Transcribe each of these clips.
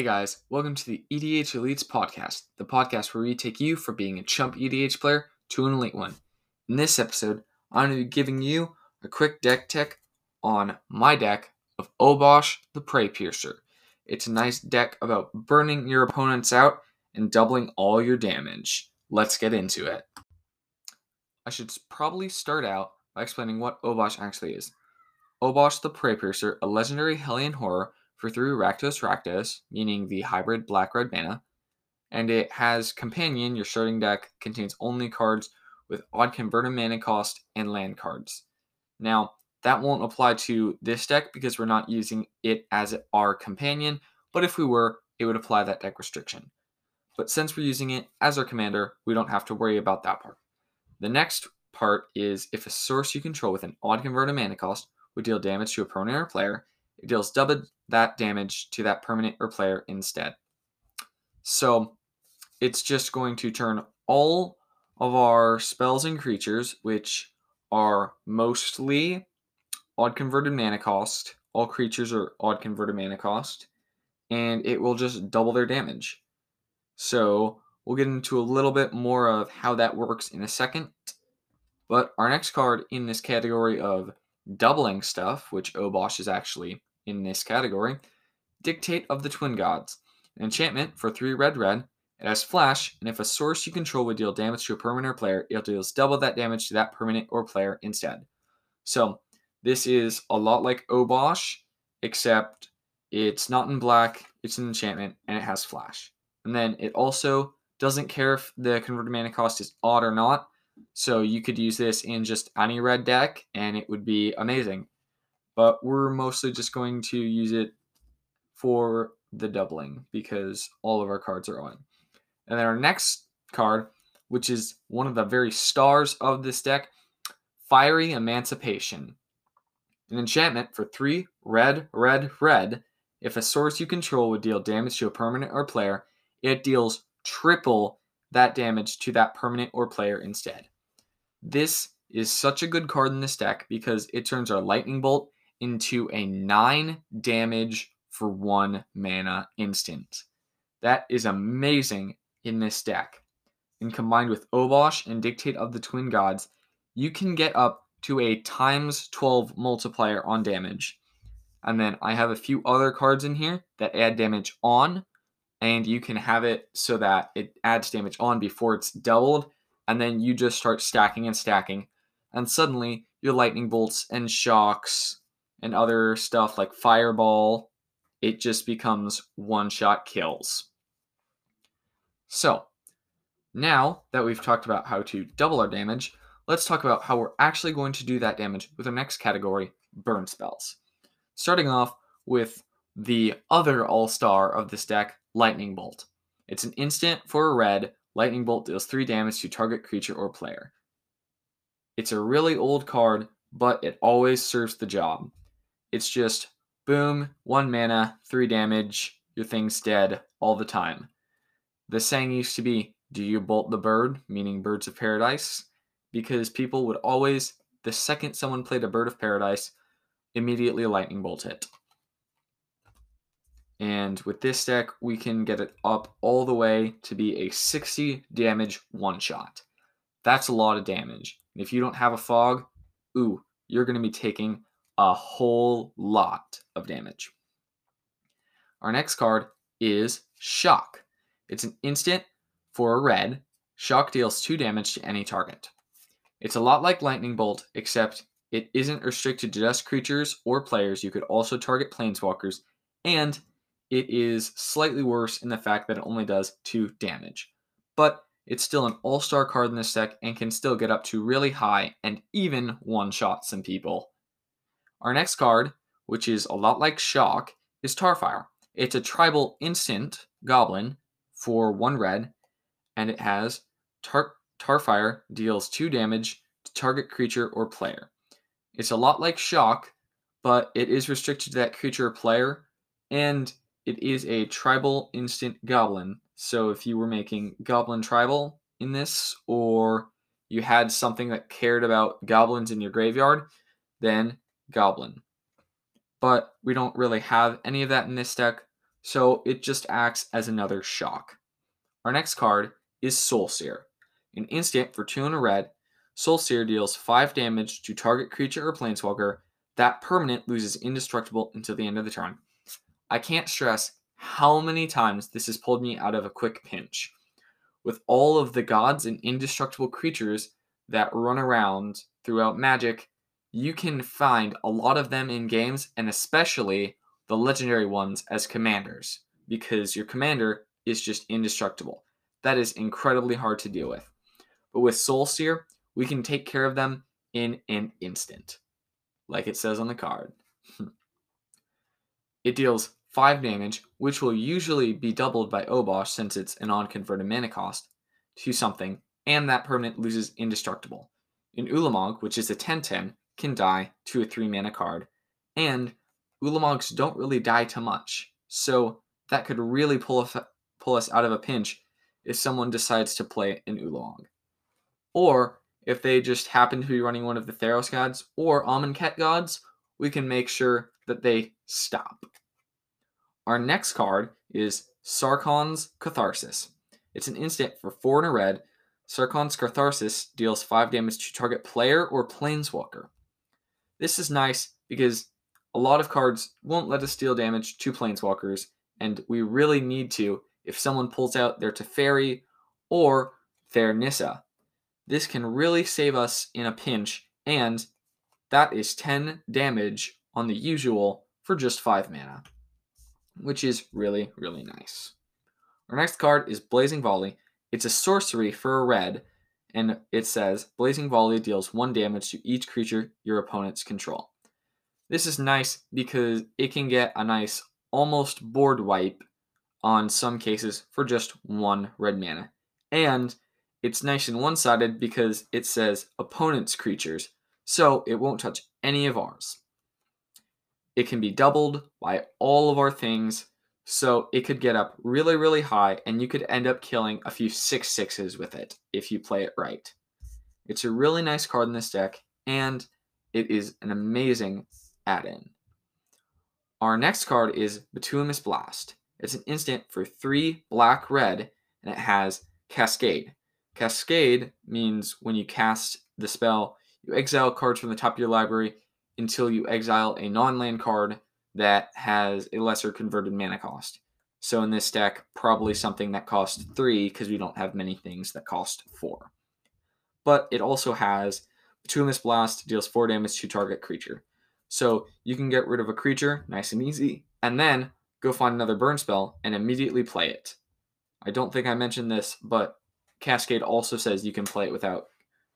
Hey guys, welcome to the EDH Elites podcast, the podcast where we take you from being a chump EDH player to an elite one. In this episode, I'm going to be giving you a quick deck tech on my deck of Obosh the Preypiercer. It's a nice deck about burning your opponents out and doubling all your damage. Let's get into it. I should probably start out by explaining what Obosh actually is. Obosh the Preypiercer, a legendary Hellion horror for 3 Rakdos Rakdos, meaning the hybrid black red mana. And it has Companion, your starting deck contains only cards with odd converted mana cost and land cards. Now, that won't apply to this deck because we're not using it as our companion, but if we were, it would apply that deck restriction. But since we're using it as our commander, we don't have to worry about that part. The next part is if a source you control with an odd converted mana cost would deal damage to a opponent or player, it deals double that damage to that permanent or player instead. So it's just going to turn all of our spells and creatures, which are mostly odd converted mana cost. All creatures are odd converted mana cost, and it will just double their damage. So we'll get into a little bit more of how that works in a second. But our next card in this category of doubling stuff, which Obosh is actually in this category, Dictate of the Twin Gods. An enchantment for 3 red red. It has flash, and if a source you control would deal damage to a permanent or player, it deals double that damage to that permanent or player instead. So, this is a lot like Obosh, except it's not in black, it's an enchantment, and it has flash. And then it also doesn't care if the converted mana cost is odd or not. So you could use this in just any red deck, and it would be amazing but we're mostly just going to use it for the doubling because all of our cards are on. And then our next card, which is one of the very stars of this deck, Fiery Emancipation. An enchantment for three red, red, red. If a source you control would deal damage to a permanent or player, it deals triple that damage to that permanent or player instead. This is such a good card in this deck because it turns our Lightning Bolt into a 9 damage for 1 mana instant. That is amazing in this deck. And combined with Obosh and Dictate of the Twin Gods, you can get up to a times 12 multiplier on damage. And then I have a few other cards in here that add damage on, and you can have it so that it adds damage on before it's doubled, and then you just start stacking and stacking, and suddenly your lightning bolts and shocks and other stuff like Fireball, it just becomes one shot kills. So, now that we've talked about how to double our damage, let's talk about how we're actually going to do that damage with our next category burn spells. Starting off with the other all star of this deck, Lightning Bolt. It's an instant for a red. Lightning Bolt deals 3 damage to target creature or player. It's a really old card, but it always serves the job. It's just boom, one mana, three damage, your thing's dead all the time. The saying used to be, Do you bolt the bird? meaning birds of paradise, because people would always, the second someone played a bird of paradise, immediately lightning bolt it. And with this deck, we can get it up all the way to be a 60 damage one shot. That's a lot of damage. And if you don't have a fog, ooh, you're going to be taking a whole lot of damage. Our next card is Shock. It's an instant for a red. Shock deals 2 damage to any target. It's a lot like Lightning Bolt, except it isn't restricted to just creatures or players. You could also target planeswalkers, and it is slightly worse in the fact that it only does 2 damage. But it's still an all star card in this deck and can still get up to really high and even one shot some people. Our next card, which is a lot like Shock, is Tarfire. It's a tribal instant goblin for one red, and it has Tar- Tarfire deals two damage to target creature or player. It's a lot like Shock, but it is restricted to that creature or player, and it is a tribal instant goblin. So if you were making goblin tribal in this, or you had something that cared about goblins in your graveyard, then Goblin. But we don't really have any of that in this deck, so it just acts as another shock. Our next card is Soul Sear. An instant for 2 and a red, Soul Sear deals 5 damage to target creature or planeswalker. That permanent loses indestructible until the end of the turn. I can't stress how many times this has pulled me out of a quick pinch. With all of the gods and indestructible creatures that run around throughout Magic, you can find a lot of them in games, and especially the legendary ones as commanders, because your commander is just indestructible. That is incredibly hard to deal with. But with Soul Sear, we can take care of them in an instant, like it says on the card. it deals 5 damage, which will usually be doubled by Obosh since it's an on converted mana cost, to something, and that permanent loses indestructible. In Ulamog, which is a 10 10, can die to a 3 mana card, and Ulamogs don't really die to much, so that could really pull, a, pull us out of a pinch if someone decides to play an Ulamog. Or if they just happen to be running one of the Theros gods or Amonkhet gods, we can make sure that they stop. Our next card is Sarkhan's Catharsis. It's an instant for 4 and a red. Sarkhan's Catharsis deals 5 damage to target player or planeswalker. This is nice because a lot of cards won't let us deal damage to planeswalkers, and we really need to if someone pulls out their Teferi or their Nissa. This can really save us in a pinch, and that is 10 damage on the usual for just 5 mana, which is really, really nice. Our next card is Blazing Volley. It's a sorcery for a red, and it says Blazing Volley deals 1 damage to each creature your opponents control. This is nice because it can get a nice almost board wipe on some cases for just one red mana. And it's nice and one sided because it says opponent's creatures, so it won't touch any of ours. It can be doubled by all of our things, so it could get up really, really high, and you could end up killing a few six sixes with it if you play it right. It's a really nice card in this deck, and it is an amazing add in. Our next card is Bituminous Blast. It's an instant for three black red, and it has Cascade. Cascade means when you cast the spell, you exile cards from the top of your library until you exile a non land card that has a lesser converted mana cost. So in this deck, probably something that costs three because we don't have many things that cost four. But it also has Bituminous Blast deals four damage to target creature. So you can get rid of a creature nice and easy, and then go find another burn spell and immediately play it. I don't think I mentioned this, but Cascade also says you can play it without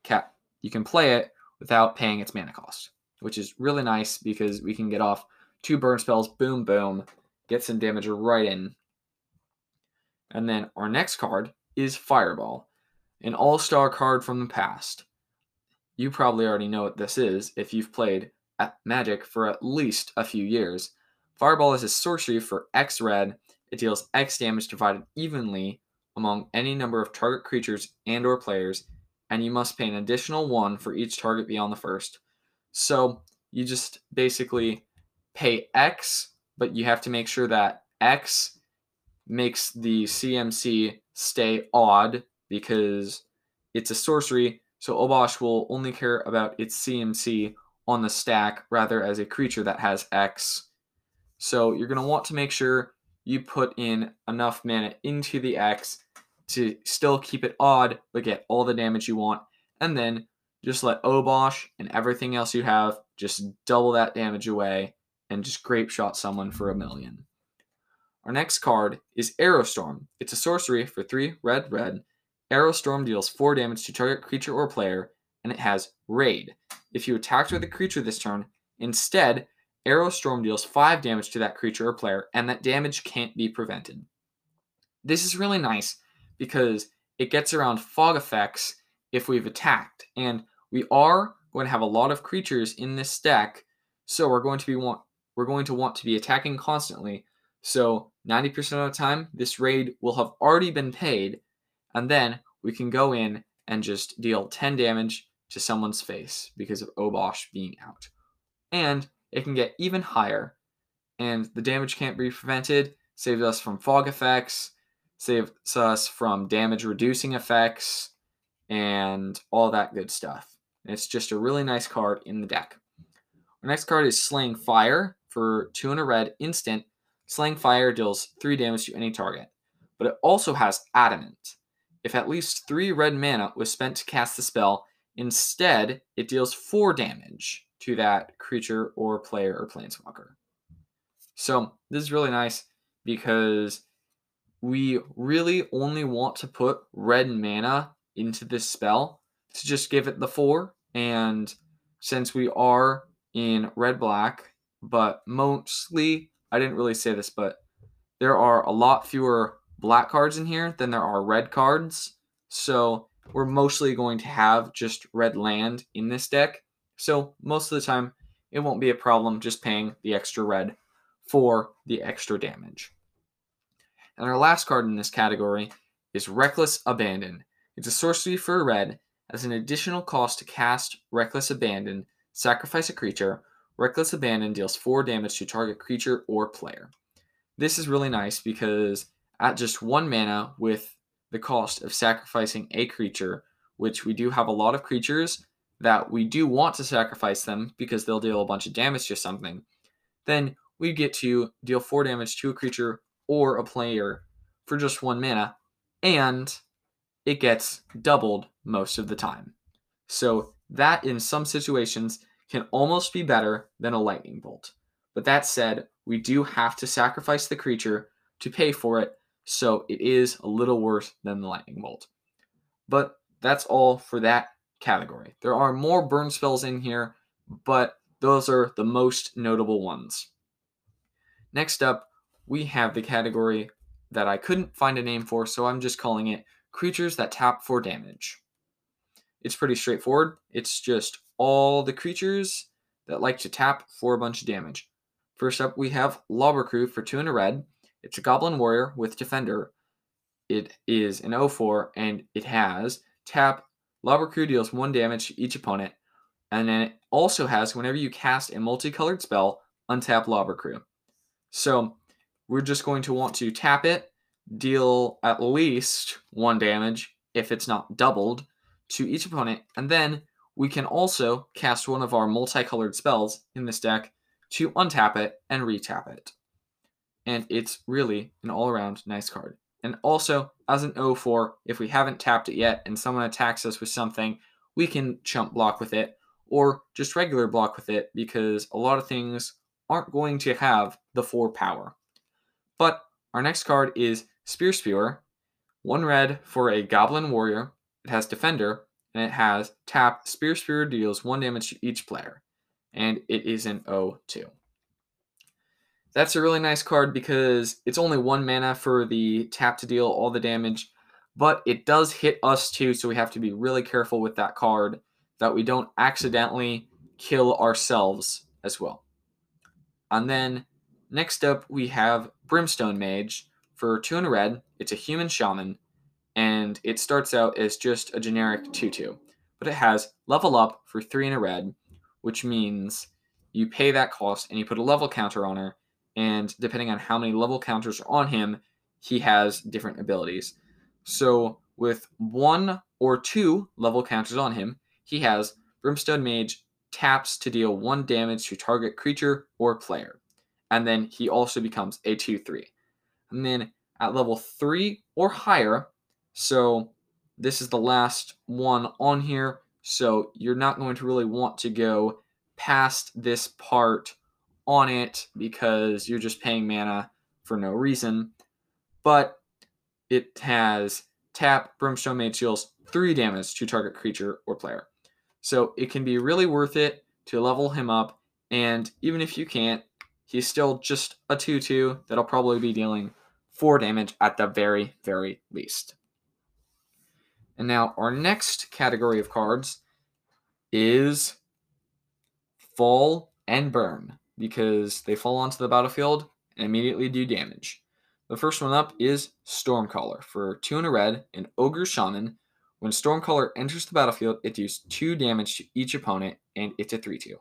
cap. You can play it without paying its mana cost, which is really nice because we can get off two burn spells, boom, boom, get some damage right in. And then our next card is Fireball, an all star card from the past. You probably already know what this is if you've played Magic for at least a few years. Fireball is a sorcery for X red. It deals X damage divided evenly among any number of target creatures and or players, and you must pay an additional one for each target beyond the first. So you just basically pay X, but you have to make sure that X makes the CMC stay odd because it's a sorcery, so Obosh will only care about its CMC on the stack rather as a creature that has X. So you're going to want to make sure you put in enough mana into the X to still keep it odd, but get all the damage you want. And then just let Obosh and everything else you have just double that damage away and just grape shot someone for a million. Our next card is Arrow Storm. It's a sorcery for 3 red red. Arrow Storm deals 4 damage to target creature or player, and it has Raid. If you attacked with a creature this turn, instead, Arrow Storm deals 5 damage to that creature or player, and that damage can't be prevented. This is really nice because it gets around fog effects if we've attacked. And we are going to have a lot of creatures in this deck, so we're going to be want we're going to want to be attacking constantly. So 90% of the time, this raid will have already been paid, and then we can go in and just deal 10 damage to someone's face because of Obosh being out. And it can get even higher, and the damage can't be prevented saves us from fog effects, saves us from damage reducing effects, and all that good stuff. It's just a really nice card in the deck. Our next card is Slaying Fire for 2 and a red instant. Slaying Fire deals 3 damage to any target, but it also has Adamant. If at least 3 red mana was spent to cast the spell, instead it deals 4 damage to that creature or player or planeswalker. So this is really nice because we really only want to put red mana into this spell to just give it the four. And since we are in red black, but mostly, I didn't really say this, but there are a lot fewer black cards in here than there are red cards. So we're mostly going to have just red land in this deck. So most of the time, it won't be a problem just paying the extra red for the extra damage. And our last card in this category is Reckless Abandon. It's a sorcery for red. As an additional cost to cast Reckless Abandon, sacrifice a creature. Reckless Abandon deals 4 damage to target creature or player. This is really nice because at just 1 mana with the cost of sacrificing a creature, which we do have a lot of creatures that we do want to sacrifice them because they'll deal a bunch of damage to something, then we get to deal 4 damage to a creature or a player for just 1 mana, and it gets doubled most of the time. So that in some situations can almost be better than a lightning bolt. But that said, we do have to sacrifice the creature to pay for it, so it is a little worse than the lightning bolt. But that's all for that category. There are more burn spells in here, but those are the most notable ones. Next up, we have the category that I couldn't find a name for, so I'm just calling it creatures that tap for damage. It's pretty straightforward. It's just all the creatures that like to tap for a bunch of damage. First up, we have Lobber Crew for 2 and a red. It's a Goblin Warrior with Defender. It is an 04 and it has tap. Lobber Crew deals 1 damage to each opponent. And then it also has, whenever you cast a multicolored spell, untap Lobber Crew. So we're just going to want to tap it deal at least one damage if it's not doubled to each opponent, and then we can also cast one of our multicolored spells in this deck to untap it and retap it. And it's really an all around nice card. And also, as an 0-4, if we haven't tapped it yet and someone attacks us with something, we can chump block with it or just regular block with it because a lot of things aren't going to have the 4 power. But our next card is Spear Spewer, one red for a Goblin Warrior. It has Defender, and it has tap. Spear Spewer deals one damage to each player, and it is an 0-2. That's a really nice card because it's only one mana for the tap to deal all the damage, but it does hit us too, so we have to be really careful with that card that we don't accidentally kill ourselves as well. And then next up, we have Brimstone Mage, for two in a red, it's a human shaman, and it starts out as just a generic 2 2. But it has level up for three in a red, which means you pay that cost and you put a level counter on her, and depending on how many level counters are on him, he has different abilities. So with one or two level counters on him, he has Brimstone Mage taps to deal one damage to target creature or player. And then he also becomes a 2 3. And then at level three or higher, so this is the last one on here, so you're not going to really want to go past this part on it because you're just paying mana for no reason. But it has tap Brimstone Mage deals three damage to target creature or player. So it can be really worth it to level him up, and even if you can't, he's still just a 2 2 that'll probably be dealing 4 damage at the very, very least. And now our next category of cards is Fall and Burn because they fall onto the battlefield and immediately do damage. The first one up is Stormcaller for 2 and a red, an Ogre Shaman. When Stormcaller enters the battlefield, it deals 2 damage to each opponent and it's a 3 2.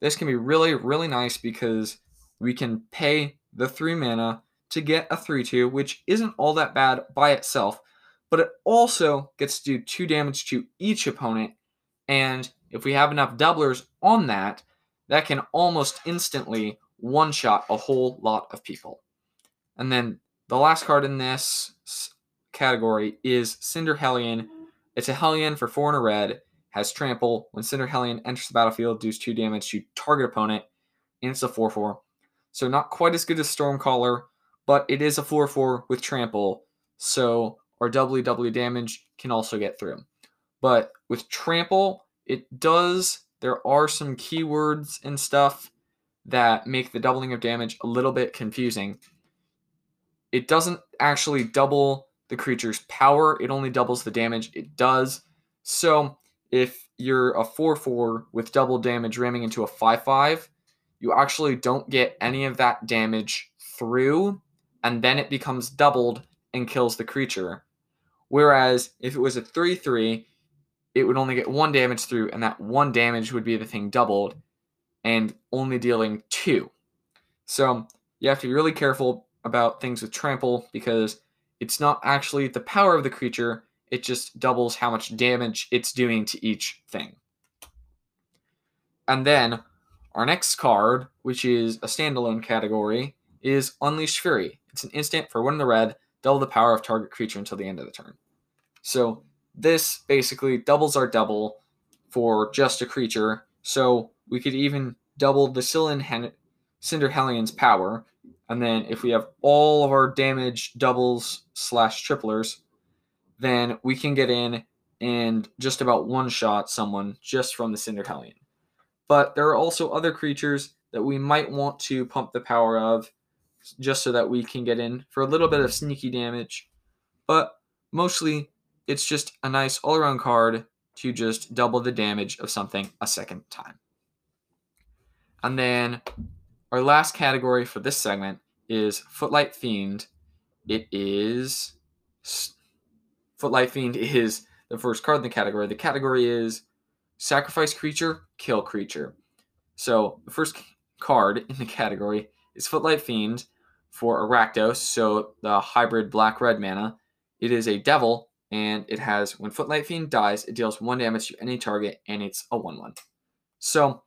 This can be really, really nice because we can pay the 3 mana to get a 3 2, which isn't all that bad by itself, but it also gets to do 2 damage to each opponent. And if we have enough doublers on that, that can almost instantly one shot a whole lot of people. And then the last card in this category is Cinder Hellion. It's a Hellion for 4 and a red, has trample. When Cinder Hellion enters the battlefield, deals 2 damage to target opponent, and it's a 4 4. So not quite as good as Stormcaller, but it is a 4 4 with trample. So doubly doubly damage can also get through. But with trample, it does, there are some keywords and stuff that make the doubling of damage a little bit confusing. It doesn't actually double the creature's power, it only doubles the damage it does. So if you're a 4 4 with double damage ramming into a 5 5, you actually don't get any of that damage through, and then it becomes doubled and kills the creature. Whereas if it was a 3 3, it would only get one damage through, and that one damage would be the thing doubled and only dealing two. So you have to be really careful about things with trample because it's not actually the power of the creature, it just doubles how much damage it's doing to each thing. And then our next card, which is a standalone category, is Unleash Fury. It's an instant for one in the red, double the power of target creature until the end of the turn. So this basically doubles our double for just a creature. So we could even double the Cinder Hellion's power. And then if we have all of our damage doubles slash triplers, then we can get in and just about one shot someone just from the Cinder Hellion. But there are also other creatures that we might want to pump the power of just so that we can get in for a little bit of sneaky damage. But mostly it's just a nice all around card to just double the damage of something a second time. And then our last category for this segment is Footlight Fiend. It is Footlight Fiend is the first card in the category. The category is Sacrifice Creature, Kill Creature. So the first card in the category is Footlight Fiend for Rakdos, so the hybrid black red mana. It is a devil and it has when Footlight Fiend dies, it deals one damage to any target, and it's a 1 1. So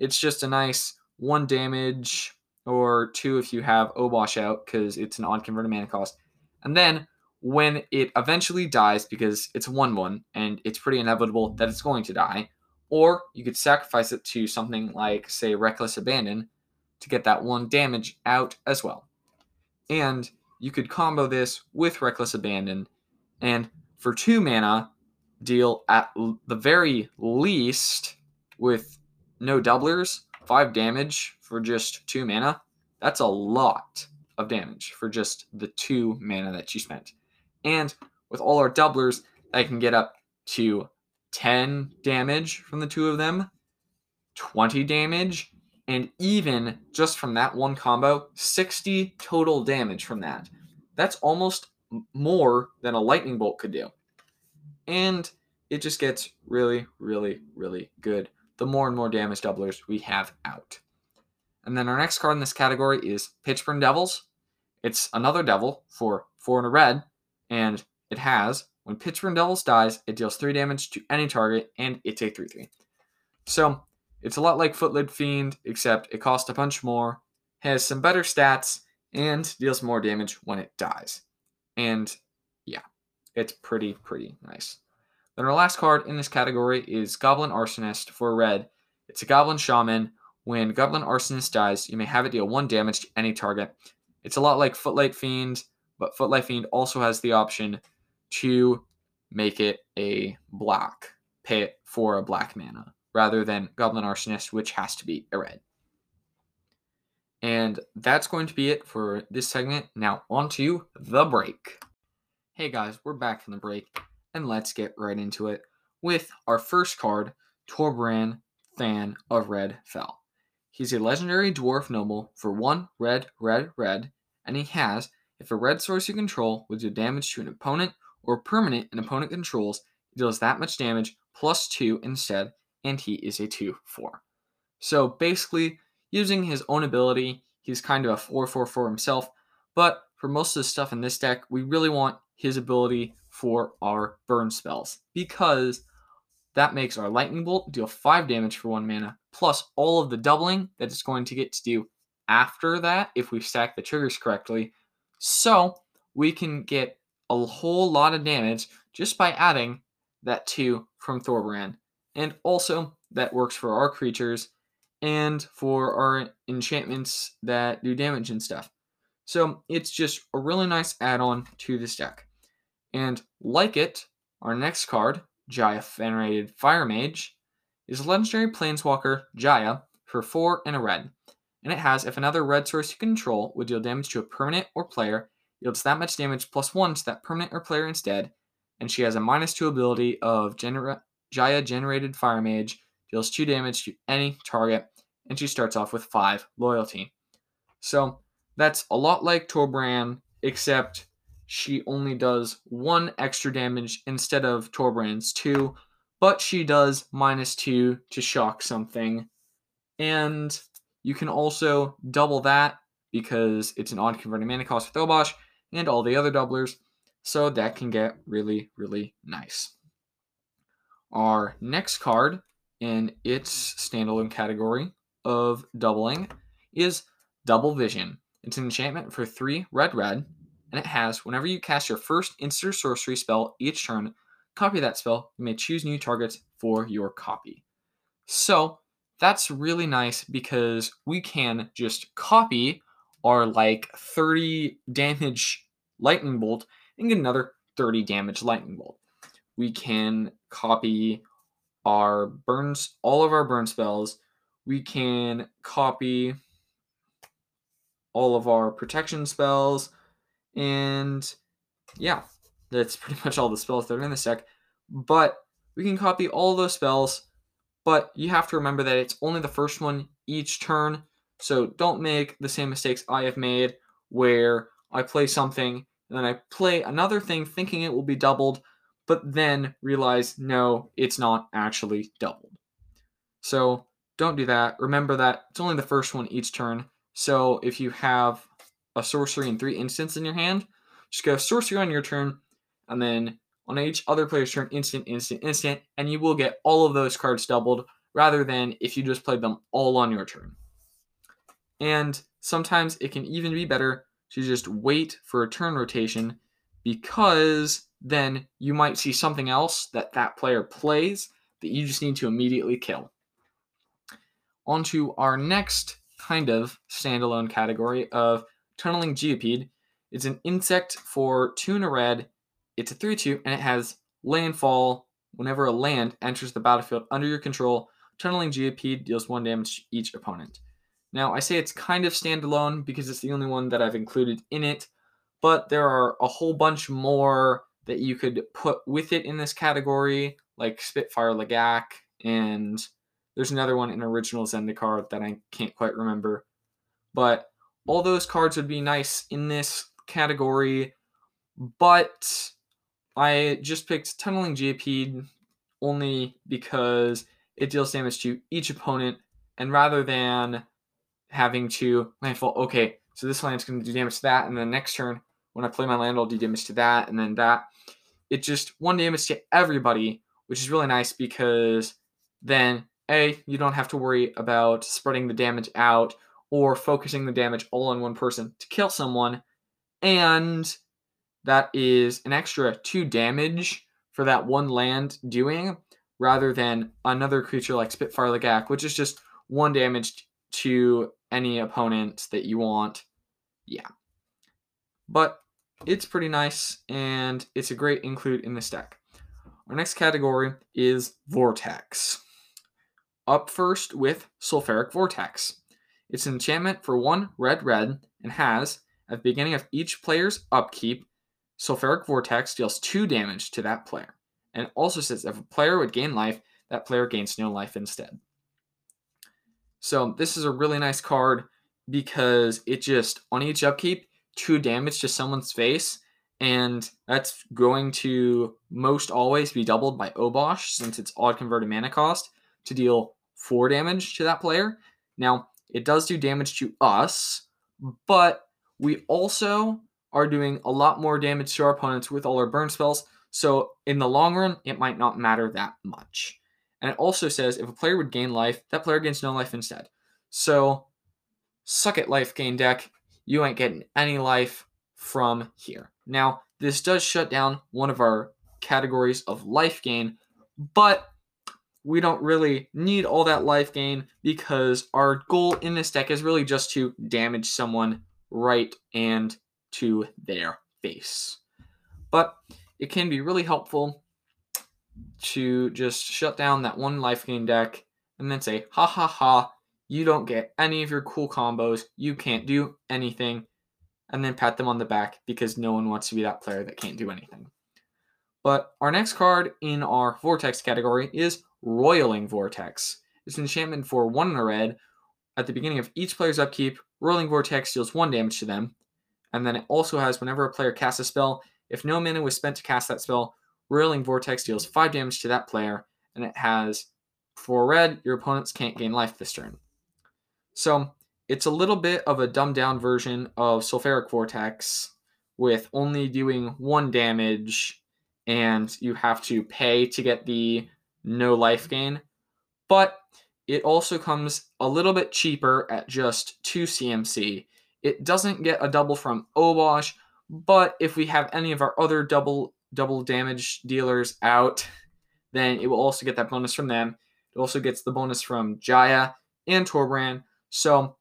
it's just a nice one damage or two if you have Obosh out because it's an odd converted mana cost. And then when it eventually dies because it's 1 1 and it's pretty inevitable that it's going to die, or you could sacrifice it to something like, say, Reckless Abandon to get that one damage out as well. And you could combo this with Reckless Abandon and for two mana, deal at the very least with no doublers, five damage for just two mana. That's a lot of damage for just the two mana that you spent. And with all our doublers, I can get up to 10 damage from the two of them, 20 damage, and even just from that one combo, 60 total damage from that. That's almost more than a lightning bolt could do. And it just gets really, really, really good the more and more damage doublers we have out. And then our next card in this category is Pitchburn Devils. It's another devil for four and a red, and it has when Pitchburn Devils dies, it deals three damage to any target, and it's a 3 3. So it's a lot like Footlight Fiend, except it costs a bunch more, has some better stats, and deals more damage when it dies. And yeah, it's pretty, pretty nice. Then our last card in this category is Goblin Arsonist for red. It's a Goblin Shaman. When Goblin Arsonist dies, you may have it deal one damage to any target. It's a lot like Footlight Fiend, but Footlight Fiend also has the option to make it a black, pay it for a black mana, rather than Goblin Arsonist, which has to be a red. And that's going to be it for this segment. Now, on to the break. Hey guys, we're back from the break, and let's get right into it with our first card, Torbran, Thane of Red Fell. He's a legendary dwarf noble for one red, red, red, and he has, if a red source you control would do damage to an opponent or permanent an opponent controls, he deals that much damage plus two instead, and he is a 2 4. So basically, using his own ability. He's kind of a 4 4 for himself, But for most of the stuff in this deck, we really want his ability for our burn spells because that makes our lightning bolt deal 5 damage for 1 mana plus all of the doubling that it's going to get to do after that if we stack the triggers correctly. So we can get a whole lot of damage just by adding that 2 from Torbran. And also, that works for our creatures and for our enchantments that do damage and stuff. So it's just a really nice add-on to this deck. And like it, our next card, Jaya Venerated Fire Mage, is legendary Planeswalker Jaya for 4 and a red. And it has if another red source you control would deal damage to a permanent or player, yields that much damage plus 1 to that permanent or player instead, and she has a minus 2 ability of genera- Jaya Generated Fire Mage, deals 2 damage to any target, and she starts off with 5 loyalty. So that's a lot like Torbran, except she only does 1 extra damage instead of Torbran's 2, but she does minus 2 to shock something. And you can also double that because it's an odd converting mana cost with Obosh and all the other doublers, so that can get really, really nice. Our next card in its standalone category of doubling is Double Vision. It's an enchantment for three red red, and it has whenever you cast your first instant sorcery spell each turn, copy that spell. You may choose new targets for your copy. So that's really nice because we can just copy our like 30 damage lightning bolt and get another 30 damage lightning bolt. We can copy our burns all of our burn spells. We can copy all of our protection spells, and yeah, that's pretty much all the spells that are in the deck. But we can copy all those spells, but you have to remember that it's only the first one each turn. So don't make the same mistakes I have made where I play something and then I play another thing thinking it will be doubled, but then realize no, it's not actually doubled. So don't do that. Remember that it's only the first one each turn. So if you have a sorcery and three instants in your hand, just go sorcery on your turn, and then on each other player's turn, instant, instant, instant, and you will get all of those cards doubled rather than if you just played them all on your turn. And sometimes it can even be better to just wait for a turn rotation because then you might see something else that that player plays that you just need to immediately kill. On to our next kind of standalone category of tunneling geopede. It's an insect for two and a red. It's a 3 2, and it has landfall. Whenever a land enters the battlefield under your control, tunneling geopede deals one damage to each opponent. Now, I say it's kind of standalone because it's the only one that I've included in it, but there are a whole bunch more that you could put with it in this category, like Spitfire Lagac, and there's another one in original Zendikar that I can't quite remember. But all those cards would be nice in this category, but I just picked Tunneling Geopede only because it deals damage to each opponent, and rather than having to landfall, okay, so this land's going to do damage to that, and then next turn, when I play my land, I'll do damage to that, and then that. It just one damage to everybody, which is really nice because then a, you don't have to worry about spreading the damage out or focusing the damage all on one person to kill someone. And that is an extra two damage for that one land doing rather than another creature like Spitfire Lagac, which is just one damage to any opponent that you want. Yeah. But it's pretty nice and it's a great include in this deck. Our next category is Vortex. Up first with Sulfuric Vortex. It's an enchantment for one red red and has, at the beginning of each player's upkeep, Sulfuric Vortex deals two damage to that player. And also says if a player would gain life, that player gains no life instead. So this is a really nice card because it just, on each upkeep, two damage to someone's face, and that's going to most always be doubled by Obosh since it's odd converted mana cost to deal four damage to that player. Now, it does do damage to us, but We also are doing a lot more damage to our opponents with all our burn spells, so in the long run, it might not matter that much. And it also says if a player would gain life, that player gains no life instead. So, suck it, life gain deck. You ain't getting any life from here. Now, this does shut down one of our categories of life gain, but we don't really need all that life gain because our goal in this deck is really just to damage someone right and to their face. But it can be really helpful to just shut down that one life gain deck and then say, ha ha ha, you don't get any of your cool combos, you can't do anything, and then pat them on the back because no one wants to be that player that can't do anything. But our next card in our Vortex category is Roiling Vortex. It's an enchantment for one in a red. At the beginning of each player's upkeep, Roiling Vortex deals one damage to them. And then it also has whenever a player casts a spell, if no mana was spent to cast that spell, Roiling Vortex deals 5 damage to that player. And it has, for red, your opponents can't gain life this turn. So it's a little bit of a dumbed down version of Sulfuric Vortex with only doing one damage, and you have to pay to get the no life gain. But it also comes a little bit cheaper at just 2 CMC. It doesn't get a double from Obosh, but if we have any of our other double double damage dealers out, then it will also get that bonus from them. It also gets the bonus from Jaya and Torbran. So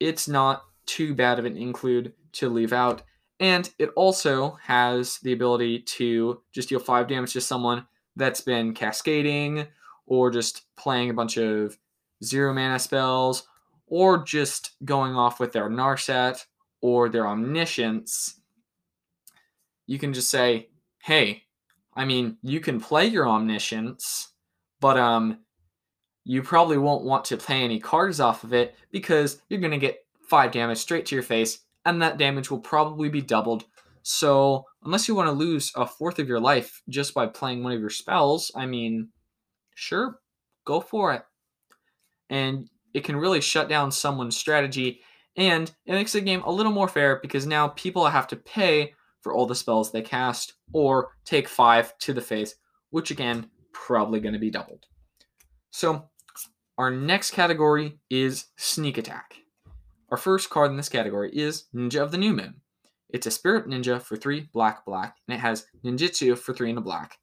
it's not too bad of an include to leave out. And it also has the ability to just deal 5 damage to someone that's been cascading or just playing a bunch of zero mana spells or just going off with their Narset or their Omniscience. You can just say, hey, I mean, you can play your Omniscience, but um, you probably won't want to play any cards off of it because you're going to get 5 damage straight to your face, and that damage will probably be doubled. So, unless you want to lose a fourth of your life just by playing one of your spells, I mean, sure, go for it. And it can really shut down someone's strategy, and it makes the game a little more fair because now people have to pay for all the spells they cast or take 5 to the face, which again, probably going to be doubled. So, our next category is Sneak Attack. Our first card in this category is Ninja of the New Moon. It's a spirit ninja for 3 black black, and it has ninjutsu for 3 and a black.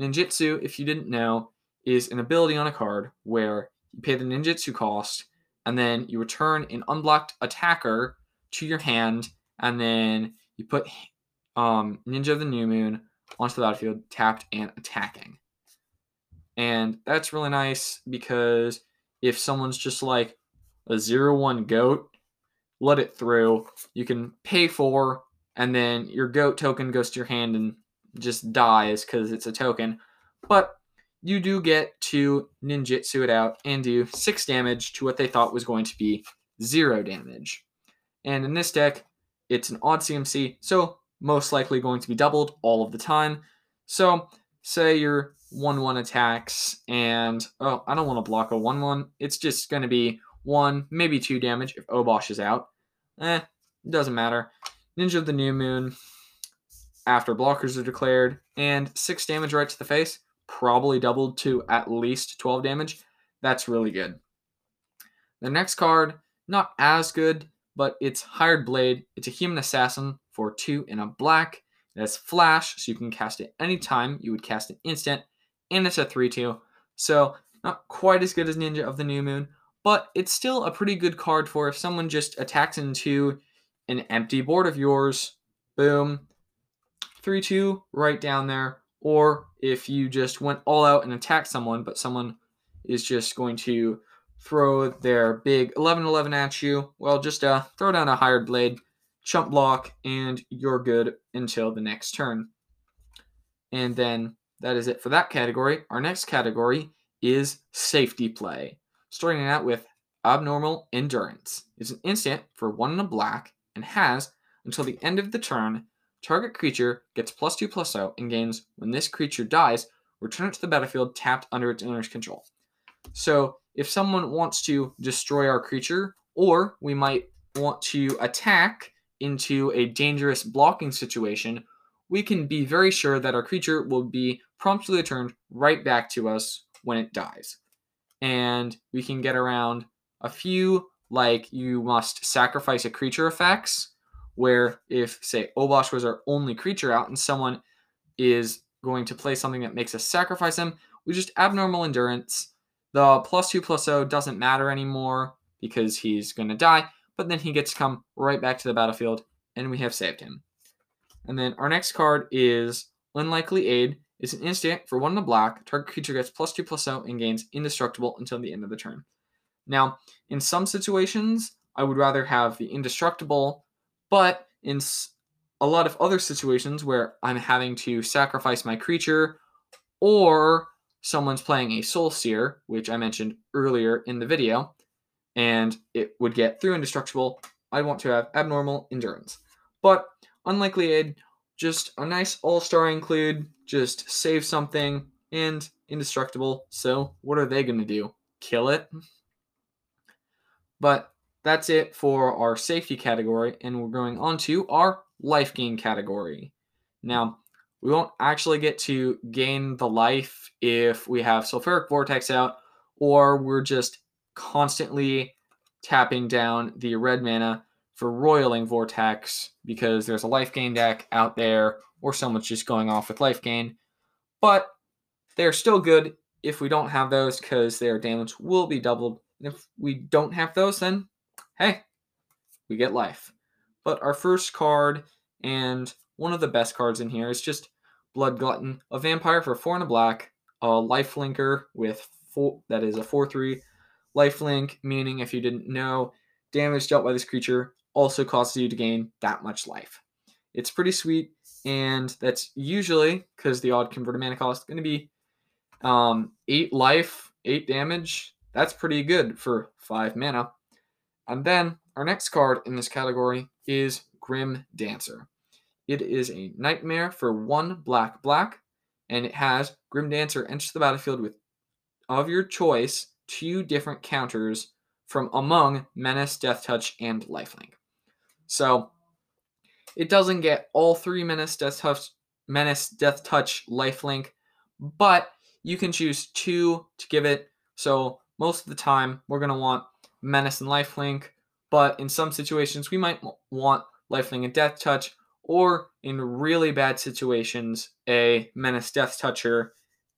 Ninjutsu, if you didn't know, is an ability on a card where you pay the ninjutsu cost, and then you return an unblocked attacker to your hand, and then you put um, Ninja of the New Moon onto the battlefield, tapped and attacking. And that's really nice because if someone's just like a zero one goat, let it through. You can pay for, and then your goat token goes to your hand and just dies because it's a token. But you do get to ninjutsu it out and do six damage to what they thought was going to be zero damage. And in this deck, it's an odd CMC, so most likely going to be doubled all of the time. So, say you're 1 1 attacks, and oh, I don't want to block a 1 1. It's just going to be 1, maybe 2 damage if Obosh is out. Eh, it doesn't matter. Ninja of the New Moon, after blockers are declared, and 6 damage right to the face, probably doubled to at least 12 damage. That's really good. The next card, not as good, but it's Hired Blade. It's a human assassin for 2 in a black. It has flash, so you can cast it anytime you would cast an instant, and it's a 3 2. So, not quite as good as Ninja of the New Moon, but it's still a pretty good card for if someone just attacks into an empty board of yours. Boom. 3 2 right down there. Or if you just went all out and attacked someone, but someone is just going to throw their big 11 11 at you, well, just uh, throw down a hired blade, chump block, and you're good until the next turn. And then that is it for that category. Our next category is safety play starting out with Abnormal Endurance. It's an instant for one in a black and has, until the end of the turn, target creature gets plus 2 plus 0 and gains when this creature dies, return it to the battlefield tapped under its owner's control. So if someone wants to destroy our creature, or we might want to attack into a dangerous blocking situation, we can be very sure that our creature will be promptly returned right back to us when it dies. And we can get around a few, like you must sacrifice a creature effects, where if, say, Obosh was our only creature out and someone is going to play something that makes us sacrifice him, we just abnormal endurance. The plus two plus O doesn't matter anymore because he's going to die, but then he gets to come right back to the battlefield and we have saved him. And then our next card is Unlikely Aid. It's an instant for one in the black. Target creature gets plus two plus zero and gains indestructible until the end of the turn. Now, in some situations, I would rather have the indestructible, but in a lot of other situations where I'm having to sacrifice my creature or someone's playing a Soul Seer, which I mentioned earlier in the video, and it would get through indestructible, I want to have abnormal endurance. But unlikely aid, just a nice all-star include, just save something, and indestructible. So what are they going to do? Kill it? But that's it for our safety category, and we're going on to our life gain category. Now, we won't actually get to gain the life if we have Sulfuric Vortex out, or we're just constantly tapping down the red mana for Roiling Vortex because there's a life gain deck out there or someone's just going off with life gain. But they're still good if we don't have those because their damage will be doubled. And if we don't have those, then hey, we get life. But our first card and one of the best cards in here is just Blood Glutton, a vampire for four and a black, a life linker with four, that is a 4 3 lifelink, meaning if you didn't know, damage dealt by this creature also causes you to gain that much life. It's pretty sweet, and that's usually because the odd converted mana cost is going to be um, eight life, eight damage. That's pretty good for five mana. And then our next card in this category is Grim Dancer. It is a nightmare for one black black, and it has Grimdancer enters the battlefield with of your choice two different counters from among Menace, Deathtouch, and Lifelink. So it doesn't get all three Menace, Deathtouch, Menace, Deathtouch, Lifelink, but you can choose two to give it. So most of the time, we're going to want Menace and Lifelink, but in some situations, we might want Lifelink and Deathtouch, or in really bad situations, a Menace Death Toucher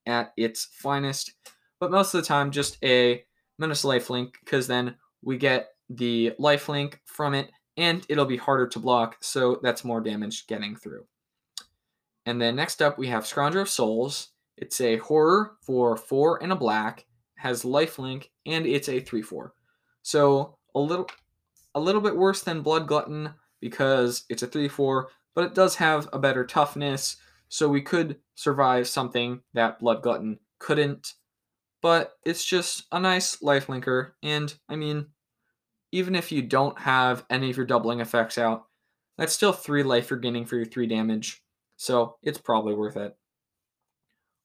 at its finest. But most of the time, just a Menace Lifelink, because then we get the Lifelink from it, and it'll be harder to block, so that's more damage getting through. And then next up, we have Scrounger of Souls. It's a horror for four and a black, has Lifelink, and it's a 3 4. So a little a little bit worse than Blood Glutton because it's a 3 4, but it does have a better toughness, so we could survive something that Blood Glutton couldn't. But it's just a nice life linker, and I mean, even if you don't have any of your doubling effects out, that's still 3 life you're gaining for your 3 damage, so it's probably worth it.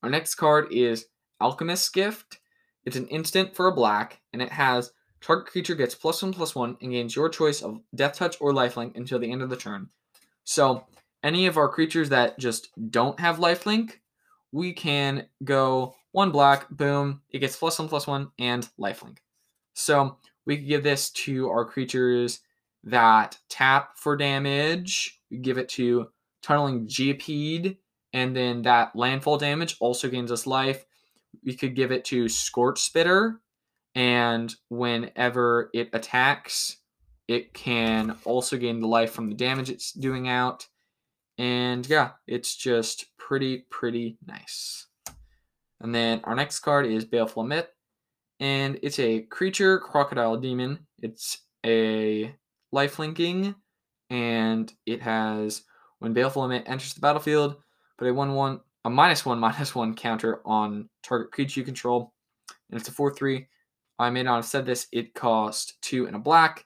Our next card is Alchemist's Gift. It's an instant for a black, and it has Target creature gets plus one plus one and gains your choice of deathtouch or lifelink until the end of the turn. So any of our creatures that just don't have lifelink, we can go one black, boom, it gets plus one plus one and lifelink. So we could give this to our creatures that tap for damage. We give it to tunneling Geopede, and then that landfall damage also gains us life. We could give it to Scorch Spitter, and whenever it attacks, it can also gain the life from the damage it's doing out. And yeah, it's just pretty, pretty nice. And then our next card is Baleful Ammit, and it's a creature crocodile demon. It's a life linking, and it has when Baleful Ammit enters the battlefield, put a one one a minus one minus one counter on target creature you control, and it's a four three I may not have said this, it cost two and a black,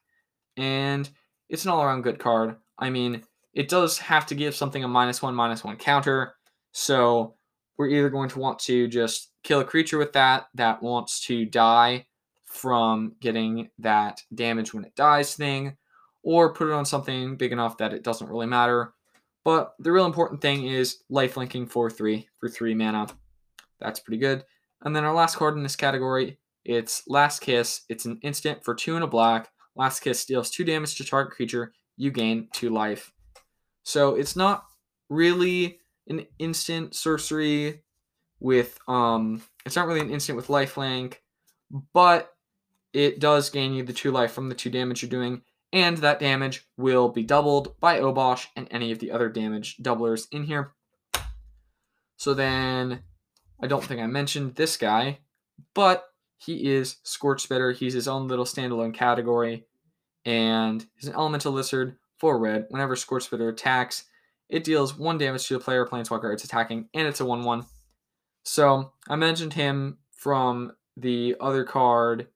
and it's an all around good card. I mean, it does have to give something a minus one, minus one counter, so we're either going to want to just kill a creature with that that wants to die from getting that damage when it dies thing, or put it on something big enough that it doesn't really matter. But the real important thing is life linking for three for three mana. That's pretty good. And then our last card in this category, it's Last Kiss. It's an instant for two and a black. Last Kiss deals two damage to target creature. You gain two life. So it's not really an instant sorcery with um it's not really an instant with lifelink, but it does gain you the two life from the two damage you're doing, and that damage will be doubled by Obosh and any of the other damage doublers in here. So then I don't think I mentioned this guy, but he is Scorch Spitter. He's his own little standalone category, and he's an elemental lizard for red. Whenever Scorch Spitter attacks, it deals one damage to the player planeswalker it's attacking, and it's a 1 1. So I mentioned him from the other card,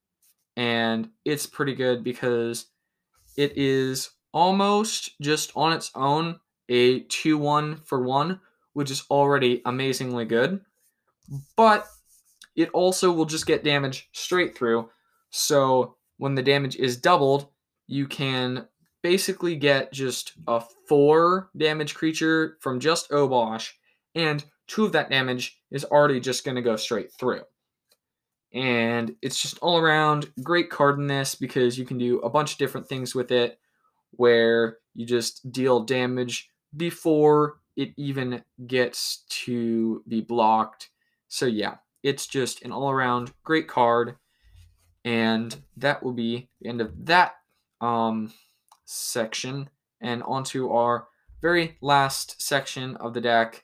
and it's pretty good because it is almost just on its own a 2 1 for 1, which is already amazingly good. But it also will just get damage straight through. So when the damage is doubled, you can basically get just a 4 damage creature from just Obosh, and 2 of that damage is already just going to go straight through. And it's just all around great card in this because you can do a bunch of different things with it where you just deal damage before it even gets to be blocked. So, yeah, it's just an all around great card. And that will be the end of that um, section. And onto our very last section of the deck,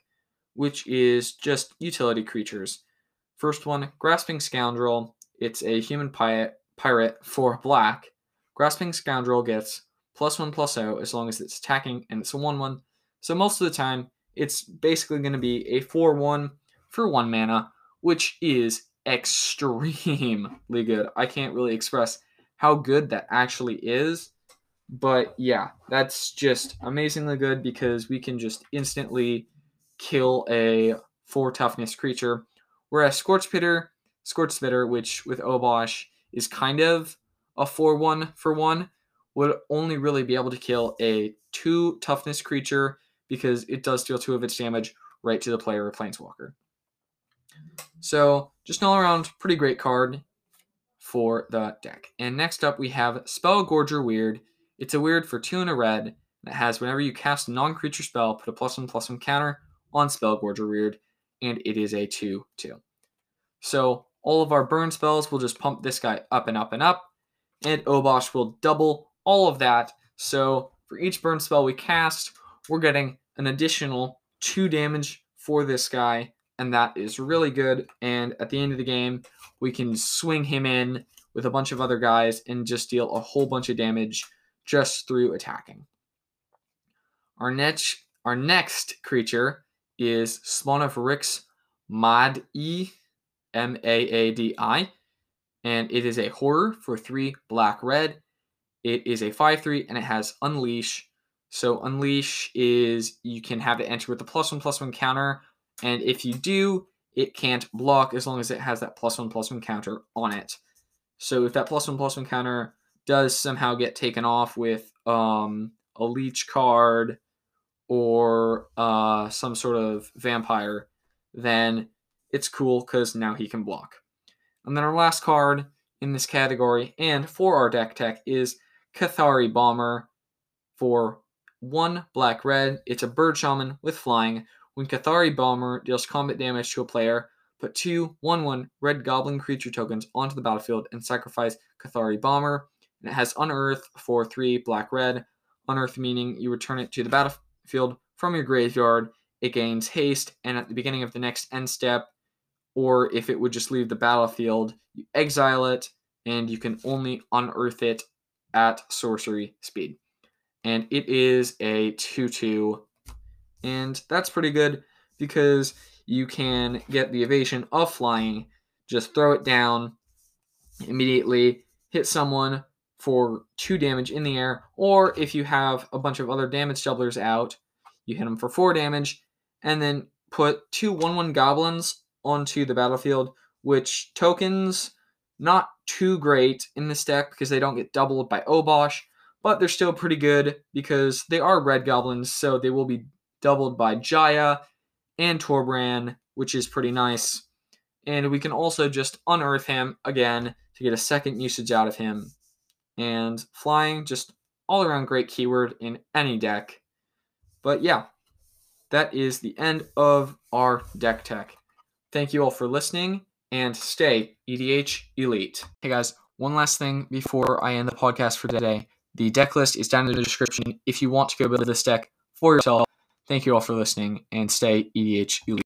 which is just utility creatures. First one, Grasping Scoundrel. It's a human pirate, for black. Grasping Scoundrel gets plus one plus O as long as it's attacking and it's a 1 1. So most of the time, it's basically going to be a 4 1 for 1 mana, which is extremely good. I can't really express how good that actually is. But yeah, that's just amazingly good because we can just instantly kill a 4 toughness creature Whereas Scorch Spitter, Scorch Spitter, which with Obosh is kind of a 4 1 for 1, would only really be able to kill a 2 toughness creature because it does deal 2 of its damage right to the player or Planeswalker. So, just an all around pretty great card for the deck. And next up, we have Spellgorger Weird. It's a weird for 2 and a red that has whenever you cast a non creature spell, put a plus 1 plus 1 counter on Spellgorger Weird and it is a 2 2. So all of our burn spells will just pump this guy up and up and up, and Obosh will double all of that. So for each burn spell we cast, we're getting an additional 2 damage for this guy, and that is really good. And at the end of the game, we can swing him in with a bunch of other guys and just deal a whole bunch of damage just through attacking. Our next, our next creature is Spawn of Rix Maadi, M A A D I, and it is a horror for three black red. It is a 5 3 and it has Unleash. So, Unleash is you can have it enter with the plus one plus one counter, and if you do, it can't block as long as it has that plus one plus one counter on it. So, if that plus one plus one counter does somehow get taken off with um, a leech card or uh, some sort of vampire, then it's cool because now he can block. And then our last card in this category and for our deck tech is Kathari Bomber for one black red. It's a bird shaman with flying. When Kathari Bomber deals combat damage to a player, put two 1 1 red goblin creature tokens onto the battlefield and sacrifice Kathari Bomber. And it has Unearth for three black red. Unearth meaning you return it to the battlefield from your graveyard, it gains haste, and at the beginning of the next end step, or if it would just leave the battlefield, you exile it, and you can only unearth it at sorcery speed. And it is a 2 2, and that's pretty good because you can get the evasion of flying, just throw it down immediately, hit someone, for two damage in the air, or if you have a bunch of other damage doublers out, you hit them for four damage, and then put two 1 1 goblins onto the battlefield, which tokens not too great in this deck because they don't get doubled by Obosh, but they're still pretty good because they are red goblins, so they will be doubled by Jaya and Torbran, which is pretty nice. And we can also just unearth him again to get a second usage out of him. And flying, just all around great keyword in any deck. But yeah, that is the end of our deck tech. Thank you all for listening and stay EDH Elite. Hey guys, one last thing before I end the podcast for today. The deck list is down in the description if you want to go build this deck for yourself. Thank you all for listening and stay EDH Elite.